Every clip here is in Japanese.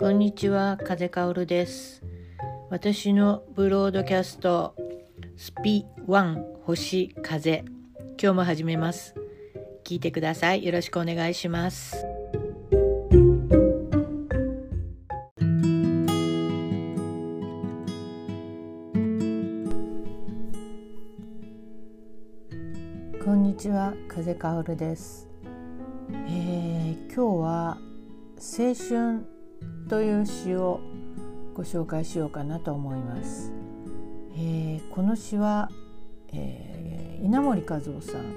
こんにちは、風香るです。私のブロードキャスト、スピワン星風、今日も始めます。聞いてください。よろしくお願いします。こんにちは、風香るです。えー今日は青春という詩をご紹介しようかなと思います。えーこの詩は、えー稲森和夫さん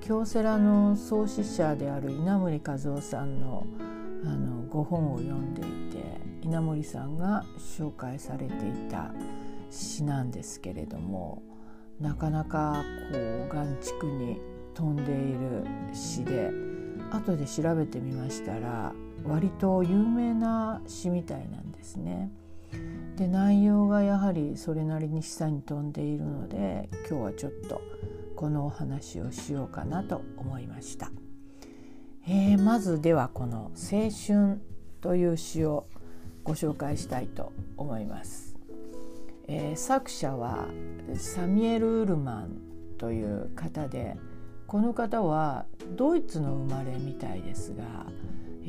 京セラの創始者である稲森和夫さんのあのご本を読んでいて稲森さんが紹介されていた詩なんですけれどもなかなかこう眼蓄に飛んでいる詩で後で調べてみましたら割と有名な詩みたいなんですね。で内容がやはりそれなりに示唆に富んでいるので今日はちょっとこのお話をしようかなと思いました。えーまずではこの「青春」という詩をご紹介したいと思います。えー作者はサミュエル・ウルマンという方でこの方はドイツの生まれみたいですが、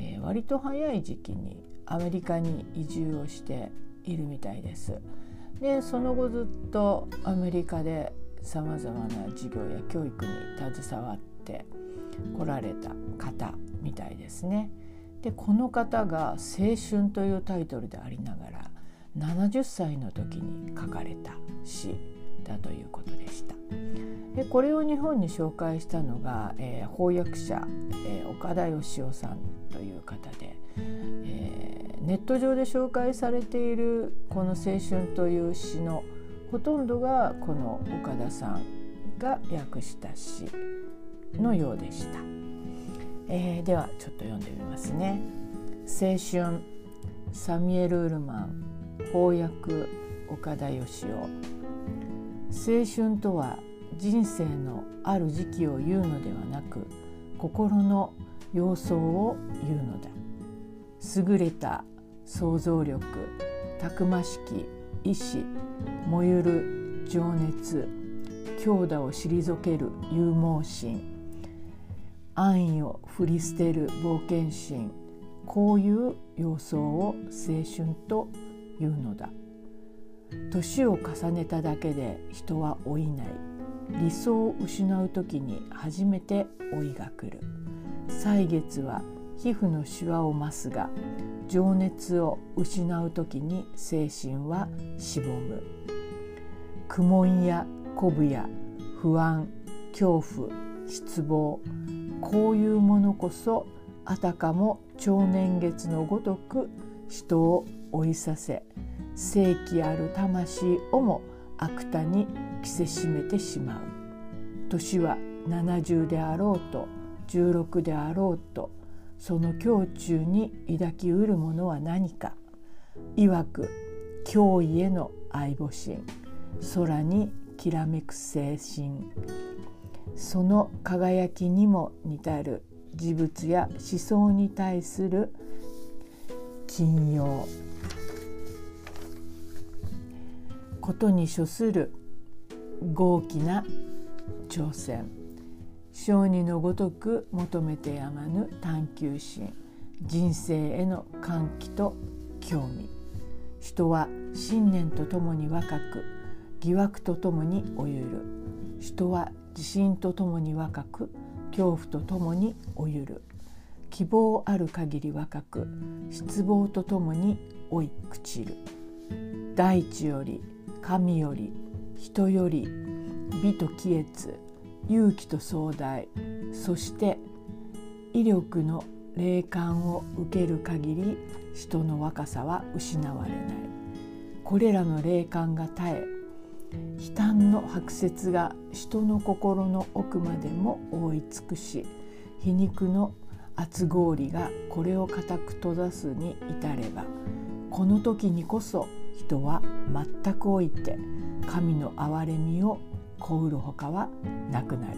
えー割と早い時期にアメリカに移住をしているみたいです。でその後ずっとアメリカでさまざまな授業や教育に携わって来られた方みたいですね。でこの方が「青春」というタイトルでありながら70歳の時に書かれた詩だということでした。でこれを日本に紹介したのが、えー翻訳者、えー岡田義雄さんという方で、えーネット上で紹介されているこの「青春」という詩のほとんどがこの岡田さんが訳した詩のようでした。えーではちょっと読んでみますね。青春サミュエル・ウルマン翻訳岡田義雄青春とは人生のある時期を言うのではなく心の様相を言うのだ。優れた想像力たくましき意志燃ゆる情熱強打を退ける勇猛心安易を振り捨てる冒険心こういう様相を青春というのだ。年を重ねただけで人は老いない。理想を失う時に初めて老いが来る。歳月は皮膚のシワを増すが情熱を失う時に精神はしぼむ。苦悶や鼓舞や不安恐怖失望こういうものこそあたかも超年月のごとく人を老いさせ正気ある魂をも悪多に着せしめてしまう。年は70であろうと16であろうとその胸中に抱きうるものは何か。いわく脅威への愛母心。空にきらめく精神。その輝きにも似たる。事物や思想に対する金曜。ことに処する豪気な挑戦。小児のごとく求めてやまぬ探求心。人生への歓喜と興味。人は信念とともに若く疑惑とともに老ゆる。人は自信とともに若く恐怖とともに老ゆる。希望ある限り若く失望とともに老い朽ちる。大地より神より人より美と喜悦勇気と壮大そして威力の霊感を受ける限り人の若さは失われない。これらの霊感が絶え悲嘆の白雪が人の心の奥までも覆い尽くし皮肉の厚氷がこれを固く閉ざすに至ればこの時にこそ人は全く老いて神の憐れみを被るほかはなくなる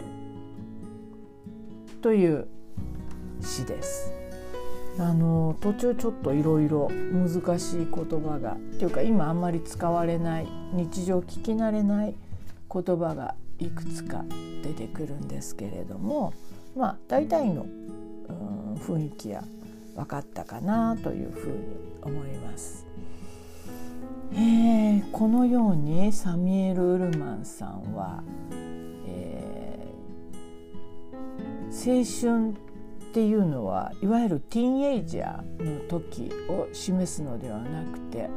という詩です。あの途中ちょっといろいろ難しい言葉がっていうか今あんまり使われない日常聞き慣れない言葉がいくつか出てくるんですけれどもまあ大体の、雰囲気や分かったかなというふうに思います。えー、このようにサミュエル・ウルマンさんは、えー、青春っていうのはいわゆるティーンエイジャーの時を示すのではなくて、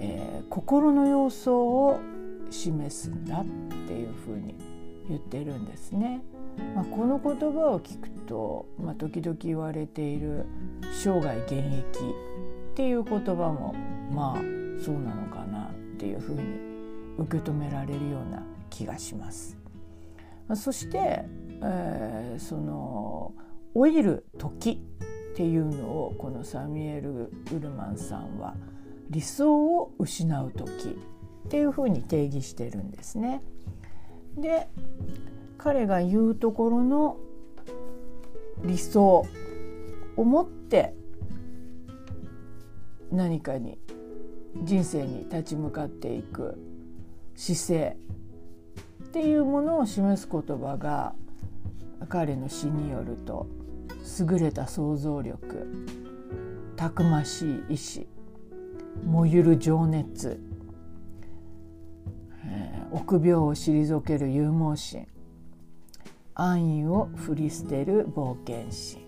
えー、心の様相を示すんだっていうふうに言ってるんですね。まあ、この言葉を聞くと、まあ、時々言われている生涯現役っていう言葉もまあそうなのかなっていうふうに受け止められるような気がします。そして、えー、その老いる時っていうのをこのサミュエル・ウルマンさんは理想を失う時っていうふうに定義してるんですね。で彼が言うところの理想を持って何かに人生に立ち向かっていく姿勢っていうものを示す言葉が彼の詩によると優れた想像力たくましい意志燃ゆる情熱、えー、臆病を退ける勇猛心安易を振り捨てる冒険心。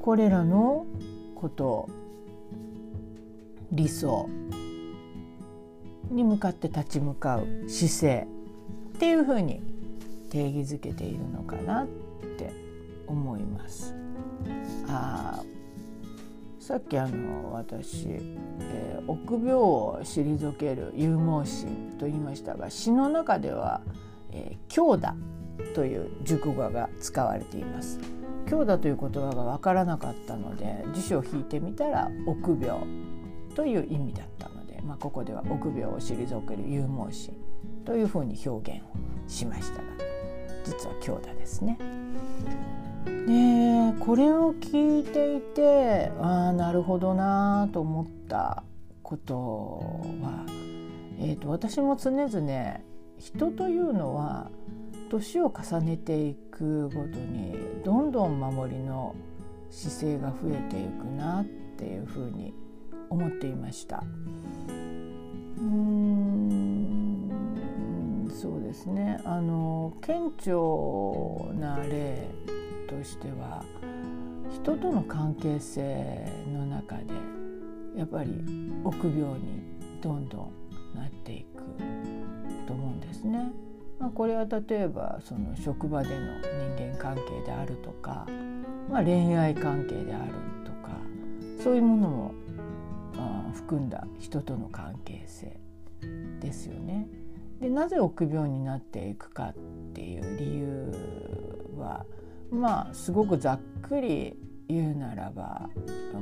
これらのことを理想に向かって立ち向かう姿勢っていうふうに定義づけているのかなって思います。あさっきあの私、えー、臆病を退ける勇猛心と言いましたが詩の中では「えー、強打」という熟語が使われています。強打という言葉が分からなかったので辞書を引いてみたら臆病という意味だったので、まあ、ここでは臆病を退ける勇猛心というふうに表現をしましたが実は強打ですね。でこれを聞いていてああなるほどなと思ったことは、えーと、私も常々人というのは年を重ねていくごとにどんどん守りの姿勢が増えていくなっていうふうに思っていました。うんそうですねあの顕著な例としては人との関係性の中でやっぱり臆病にどんどんなっていくと思うんですね。まあ、これは例えばその職場での人間関係であるとか、まあ、恋愛関係であるとかそういうものも含んだ人との関係性ですよね。でなぜ臆病になっていくかっていう理由はまあすごくざっくり言うならば、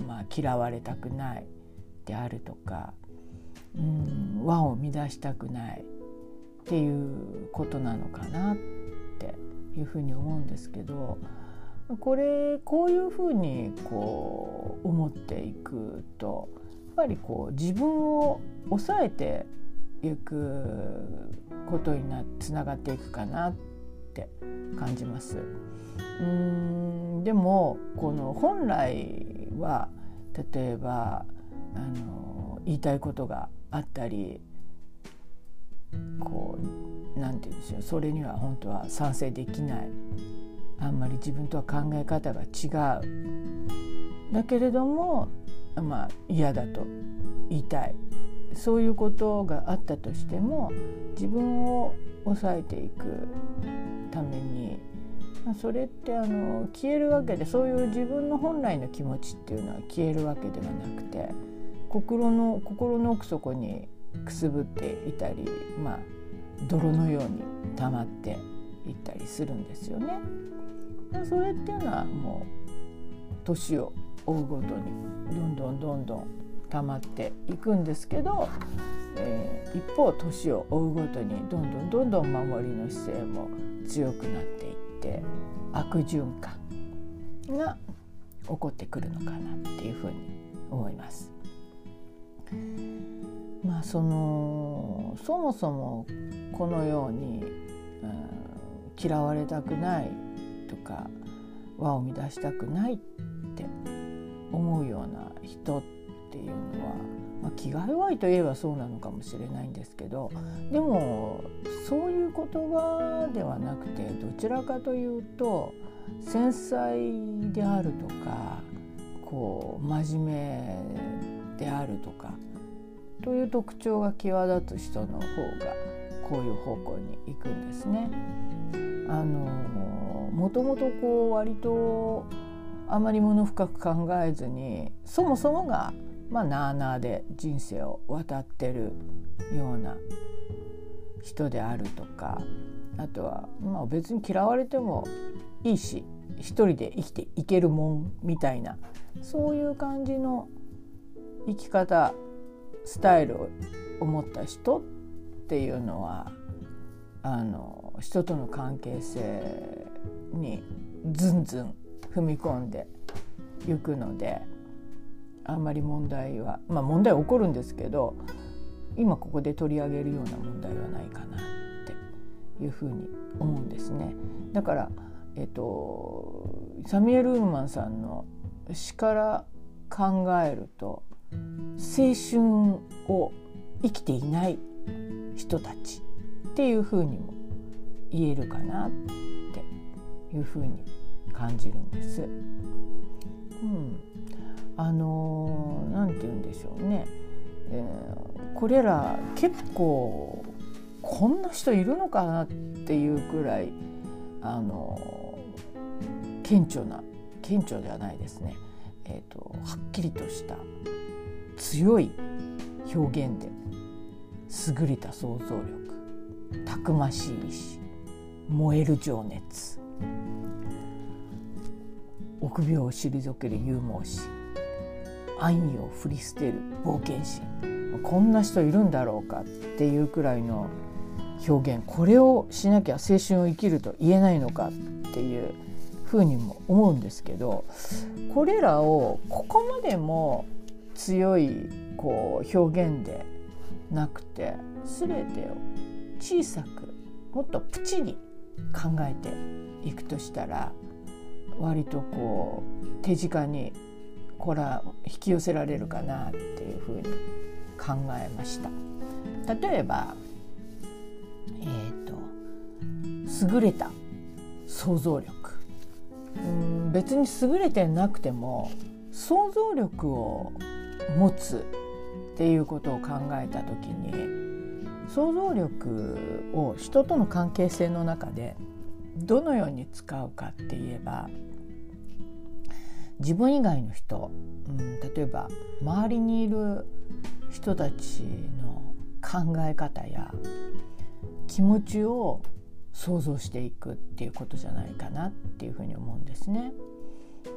まあ、嫌われたくないであるとか、うん、和を乱したくないっていうことなのかなっていうふうに思うんですけどこれこういうふうにこう思っていくとぱりこう自分を抑えていくことになつながっていくかなって感じます。うんでもこの本来は例えばあの言いたいことがあったりこうなんて言うんですよそれには本当は賛成できないあんまり自分とは考え方が違うだけれどもまあ嫌だと言いたいそういうことがあったとしても自分を抑えていくためにそれってあの消えるわけでそういう自分の本来の気持ちっていうのは消えるわけではなくて心の心の奥底にくすぶっていたりまあ泥のように溜まっていったりするんですよね。それっていうのはもう年を追うごとにどんどんどんどん溜まっていくんですけど、えー、一方年を追うごとにどんどんどんどん守りの姿勢も強くなっていって悪循環が起こってくるのかなっていうふうに思います。まあそのそもそもこのように、うん、嫌われたくないとか輪を乱したくないっ思うような人っていうのは、まあ、気が弱いといえばそうなのかもしれないんですけどでもそういう言葉ではなくてどちらかというと繊細であるとかこう真面目であるとかという特徴が際立つ人の方がこういう方向に行くんですね。あのもともとこう割とあまりもの深く考えずにそもそもがまあなあなあで人生を渡ってるような人であるとかあとはまあ別に嫌われてもいいし一人で生きていけるもんみたいなそういう感じの生き方スタイルを持った人っていうのはあの人との関係性にずんずん踏み込んでいくのであんまり問題はまあ問題は起こるんですけど今ここで取り上げるような問題はないかなっていうふうに思うんですね。だから、えっと、サミュエル・ウーマンさんの詩から考えると青春を生きていない人たちっていうふうにも言えるかなっていうふうに感じるんです。うん、あの何て言うんでしょうね、えー、これら結構こんな人いるのかなっていうくらいあの顕著な顕著ではないですね、えーと、はっきりとした強い表現で優れた想像力たくましい意志燃える情熱。臆病を退ける勇猛心安易を振り捨てる冒険心こんな人いるんだろうかっていうくらいの表現。これをしなきゃ青春を生きると言えないのかっていうふうにも思うんですけどこれらをここまでも強いこう表現でなくて全てを小さくもっとプチに考えていくとしたら割とこう手近にこれは引き寄せられるかなっていうふうに考えました。例えば、えーと、優れた想像力うん別に優れてなくても想像力を持つっていうことを考えた時に想像力を人との関係性の中でどのように使うかって言えば自分以外の人、うん、例えば周りにいる人たちの考え方や気持ちを想像していくっていうことじゃないかなっていうふうに思うんですね。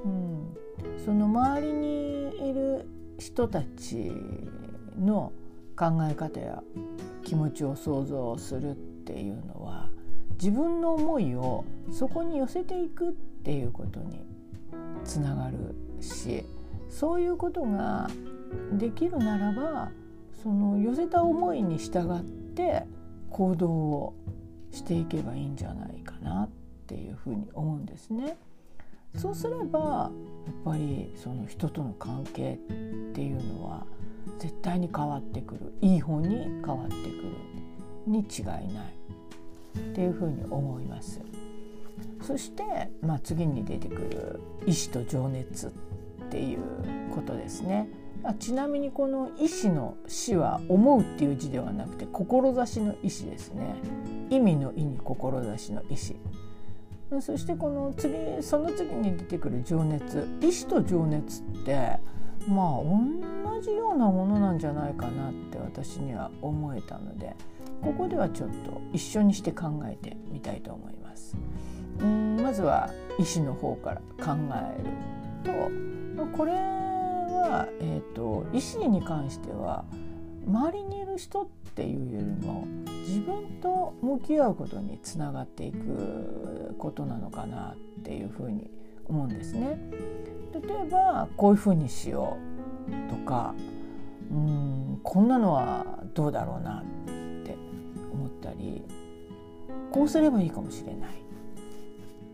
うん、その周りにいる人たちの考え方や気持ちを想像するっていうのは自分の思いをそこに寄せていくっていうことにつながるしそういうことができるならばその寄せた思いに従って行動をしていけばいいんじゃないかなっていうふうに思うんですね。そうすればやっぱりその人との関係っていうのは絶対に変わってくる。いい方に変わってくる。に違いない。っていうふうに思います。そして、まあ、次に出てくる意志と情熱っていうことですね。あちなみにこの意志の死は思うっていう字ではなくて志の意志ですね意味の意に志の意志そしてこの次その次に出てくる情熱意志と情熱ってまあ同じようなものなんじゃないかなって私には思えたのでここではちょっと一緒にして考えてみたいと思います。うんまずは医師の方から考えるとこれは、えーと、医師に関しては周りにいる人っていうよりも自分と向き合うことにつながっていくことなのかなっていうふうに思うんですね。例えばこういうふうにしようとかうんこんなのはどうだろうなったりこうすればいいかもしれないっ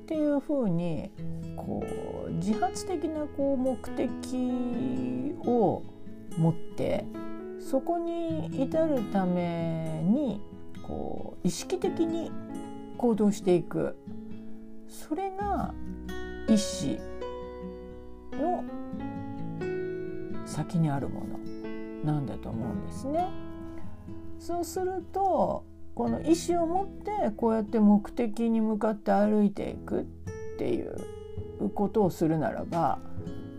ていうふうにこう自発的なこう目的を持ってそこに至るためにこう意識的に行動していくそれが意志の先にあるものなんだと思うんですね。そうするとこの意志を持ってこうやって目的に向かって歩いていくっていうことをするならば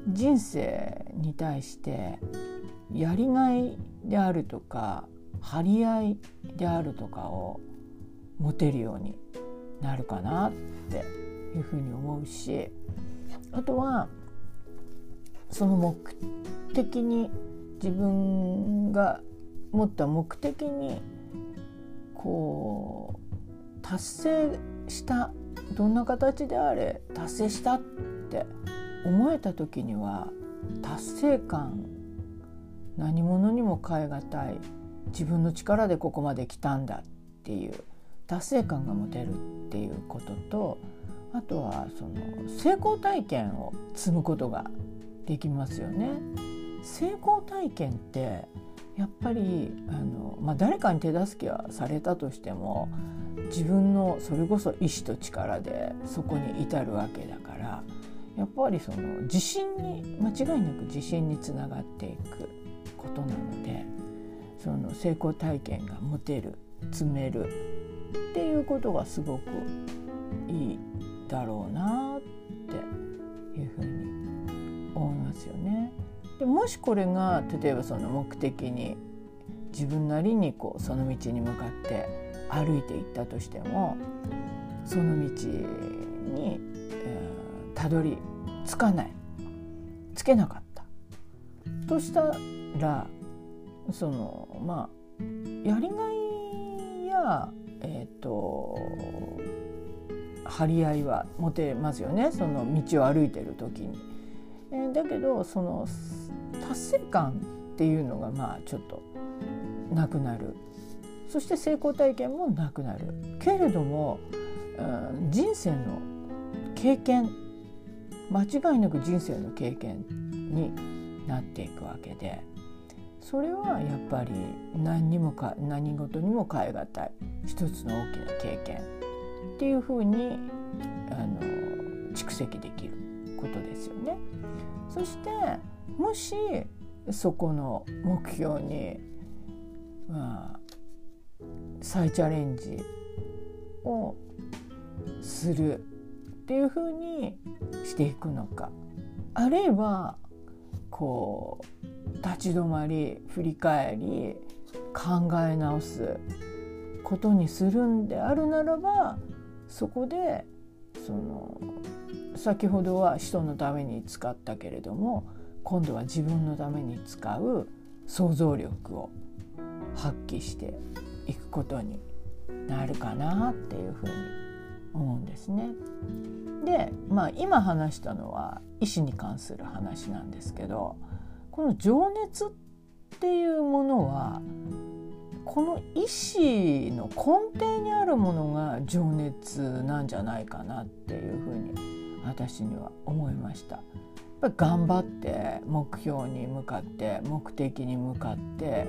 人生に対してやりがいであるとか張り合いであるとかを持てるようになるかなっていうふうに思うしあとはその目的に自分が持った目的にこう達成したどんな形であれ達成したって思えた時には達成感何者にも代え難い自分の力でここまで来たんだっていう達成感が持てるっていうこととあとはその成功体験を積むことができますよね。成功体験ってやっぱりあの、まあ、誰かに手助けはされたとしても自分のそれこそ意志と力でそこに至るわけだからやっぱりその自信に間違いなく自信につながっていくことなのでその成功体験が持てる積めるっていうことがすごくいいだろうなっていうふうに思いますよね。でもしこれが例えばその目的に自分なりにこうその道に向かって歩いていったとしてもその道に、えー、たどり着かない。つけなかった。としたらそのまあやりがいやえっ、ー、と張り合いは持てますよね。その道を歩いてる時に。えー、だけどその達成感っていうのがまあちょっとなくなる。そして成功体験もなくなる。けれども、うん、人生の経験間違いなく人生の経験になっていくわけでそれはやっぱり何にもか何事にも代え難い。一つの大きな経験っていうふうにあの蓄積できることですよね。そしてもしそこの目標に、まあ、再チャレンジをするっていうふうにしていくのか。あるいはこう立ち止まり振り返り考え直すことにするんであるならばそこでその先ほどは人のために使ったけれども今度は自分のために使う想像力を発揮していくことになるかなっていうふうに思うんですね。でまあ今話したのは意思に関する話なんですけどこの情熱っていうものはこの意志の根底にあるものが情熱なんじゃないかなっていうふうに私には思いました。やっぱり頑張って目標に向かって目的に向かって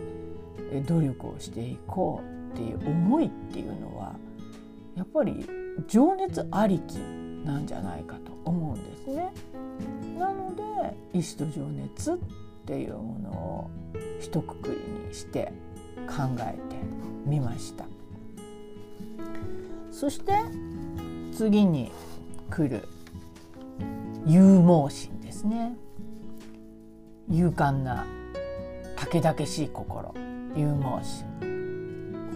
努力をしていこうっていう思いっていうのはやっぱり情熱ありきなんじゃないかと思うんですね。なので意志と情熱っていうものを一括りにして考えてみましたそして次に来る勇猛心ですね。勇敢な武々しい心。勇猛心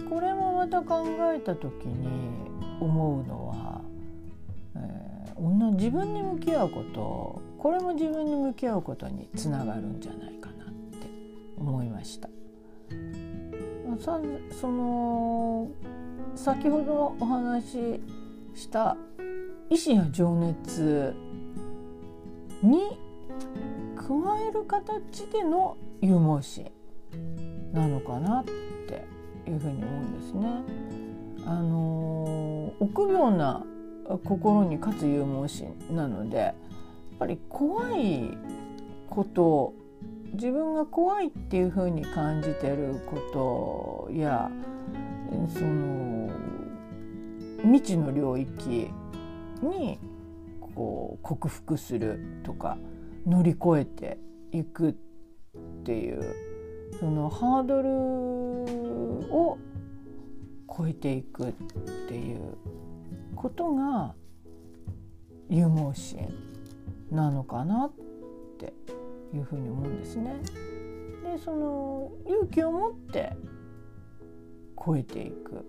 これもまた考えた時に思うのは、えー、自分に向き合うことこれも自分に向き合うことにつながるんじゃないかなって思いました。さその先ほどお話しした意志や情熱に加える形での有毛心なのかなっていうふうに思うんですね。あの臆病な心に勝つ有毛心なのでやっぱり怖いこと自分が怖いっていうふうに感じてることやその未知の領域にこう克服するとか乗り越えていくっていうそのハードルを超えていくっていうことが有毛心なのかなっていうふうに思うんですね。でその勇気を持って超えていく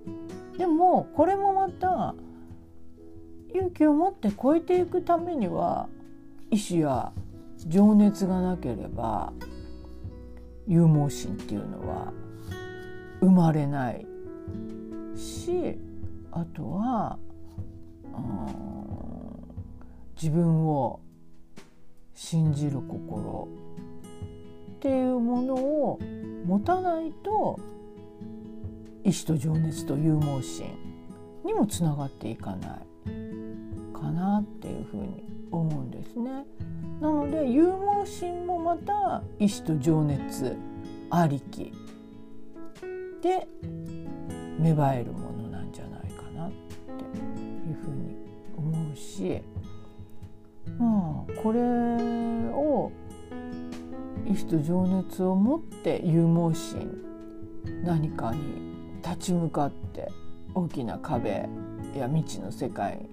でもこれもまた勇気を持って超えていくためには意志や情熱がなければ有毛心っていうのは生まれないしあとは自分を信じる心っていうものを持たないと意志と情熱と有毛心にもつながっていかない。かなっていうふうに思うんですね。なので有毛心もまた意志と情熱ありきで芽生えるものなんじゃないかなっていうふうに思うしまあこれを意志と情熱を持って有毛心何かに立ち向かって大きな壁や未知の世界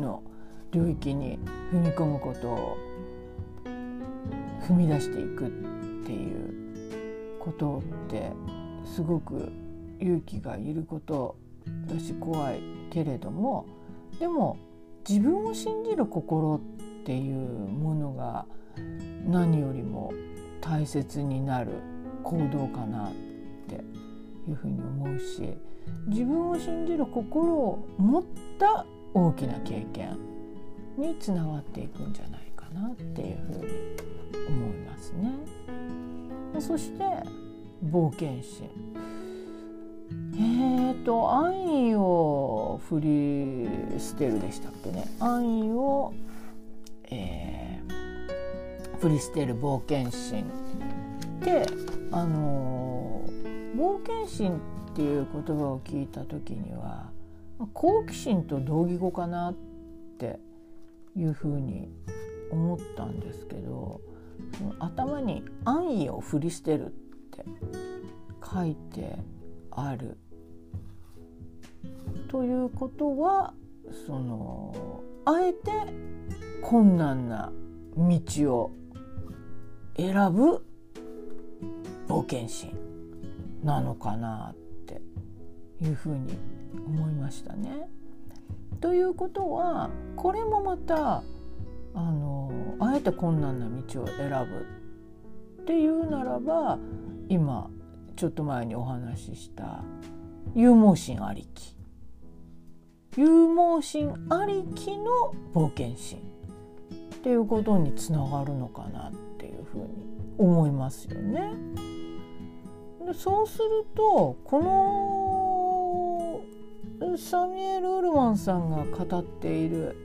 の領域に踏み込むことを踏み出していくっていうことってすごく勇気がいることだし怖いけれどもでも自分を信じる心っていうものが何よりも大切になる行動かなっていうふうに思うし自分を信じる心を持った大きな経験につながっていくんじゃないかなっていうふうに思いますね。そして冒険心えーと安易を振り捨てるでしたっけね安易を、えー、振り捨てる冒険心ってあの冒険心っていう言葉を聞いた時には好奇心と同義語かなっていうふうに思ったんですけどその頭に「安易を振り捨てる」って書いてあるということはそのあえて困難な道を選ぶ冒険心なのかなっていうふうに思いましたね。ということはこれもまたあのあえて困難な道を選ぶっていうならば今ちょっと前にお話しした有毛心ありき有毛心ありきの冒険心っていうことにつながるのかなっていうふうに思いますよね。でそうするとこのサミュエル・ウルマンさんが語っている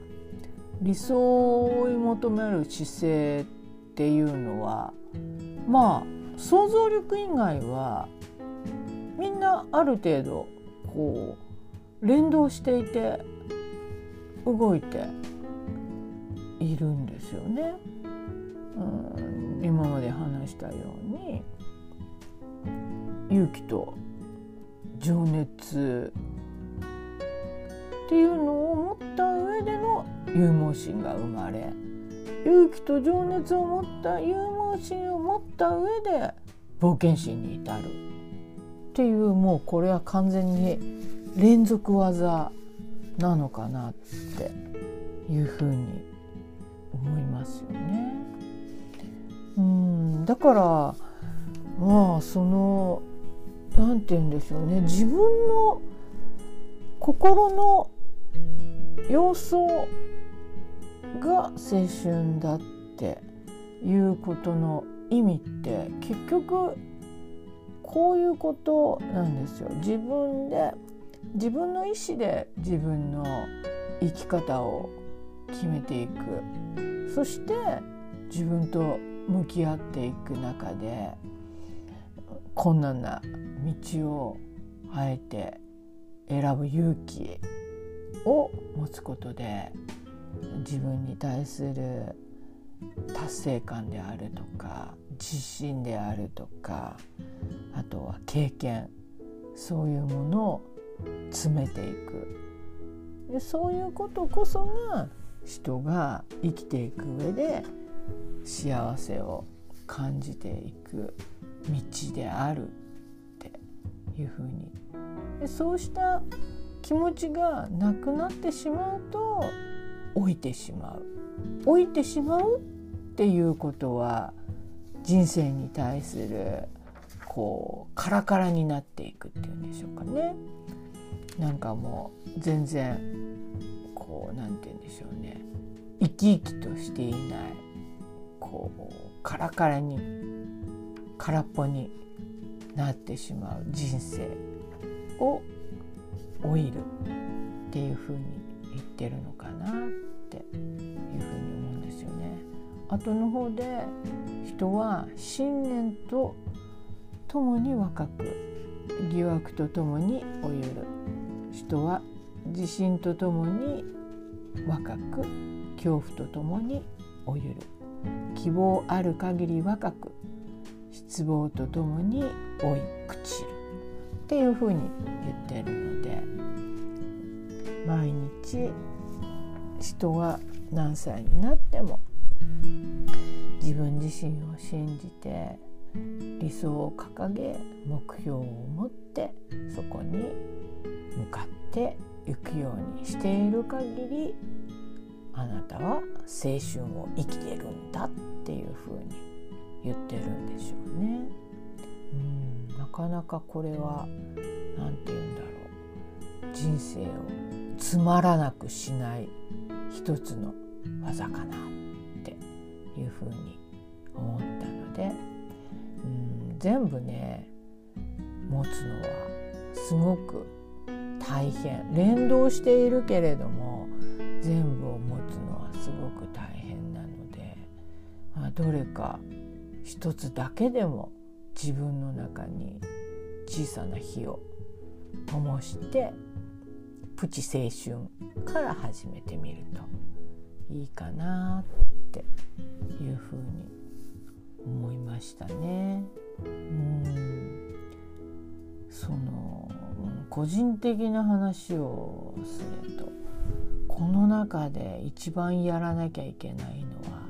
理想を追い求める姿勢っていうのはまあ想像力以外はみんなある程度こう連動していて動いているんですよね。うん、今まで話したように勇気と情熱っていうのを持った上での有毛心が生まれ勇気と情熱を持った有毛心を持った上で冒険心に至るっていうもうこれは完全に連続技なのかなっていうふうに思いますよね。うんだからまあその何て言うんでしょうね自分の心の様相が青春だっていうことの意味って結局こういうことなんですよ。自分で自分の意思で自分の生き方を決めていくそして自分と向き合っていく中で困難な道をあえて選ぶ勇気を持つことで自分に対する達成感であるとか自信であるとかあとは経験そういうものを詰めていく。でそういうことこそが人が生きていく上で幸せを感じていく道であるっていうふうに。でそうした気持ちがなくなってしまうと老いてしまう老いてしまうっていうことは人生に対するこうカラカラになっていくっていうんでしょうかね。なんかもう全然こうなんて言うんでしょうね生き生きとしていないこうカラカラに空っぽになってしまう人生を老いるっていうふうに言ってるのかなっていうふうに思うんですよね。後の方で人は信念とともに若く疑惑とともに老ゆる人は自信とともに若く恐怖とともに老ゆる希望ある限り若く失望とともに老い朽ちるっていうふうに言ってるので毎日人は何歳になっても自分自身を信じて理想を掲げ目標を持ってそこに向かっていくようにしている限りあなたは青春を生きてるんだっていうふうに言ってるんでしょうね。うんかなかこれは何て言うんだろう。人生をつまらなくしない一つの技かなっていうふうに思ったのでうん全部ね持つのはすごく大変。連動しているけれども全部を持つのはすごく大変なので、まあ、どれか一つだけでも自分の中に小さな火を灯してプチ青春から始めてみるといいかなっていうふうに思いましたね。うんその個人的な話をするとこの中で一番やらなきゃいけないのは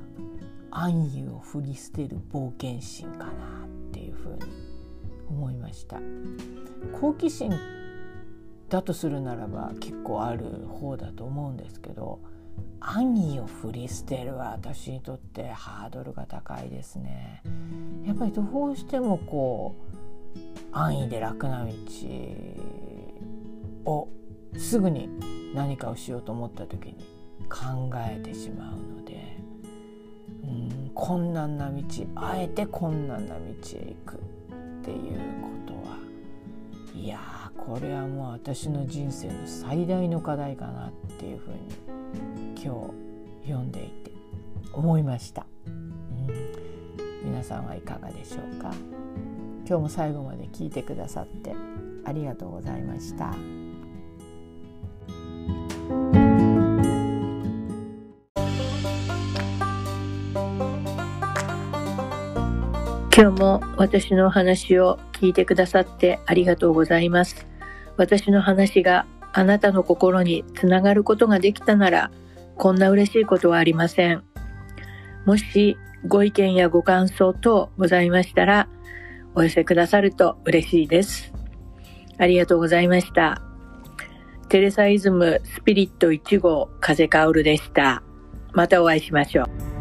安易を振り捨てる冒険心かな思いました。好奇心だとするならば結構ある方だと思うんですけど安易を振り捨てるは私にとってハードルが高いですね。やっぱりどうしてもこう安易で楽な道をすぐに何かをしようと思った時に考えてしまうのでうん困難な道あえて困難な道へ行く。っていうことは。いやこれはもう私の人生の最大の課題かなっていうふうに今日読んでいて思いました、うん、皆さんはいかがでしょうか？今日も最後まで聞いてくださってありがとうございました。今日も私の話を聞いてくださってありがとうございます。私の話があなたの心につながることができたなら、こんな嬉しいことはありません。もしご意見やご感想等ございましたら、お寄せくださると嬉しいです。ありがとうございました。テレサイズムスピリット1号風薫でした。またお会いしましょう。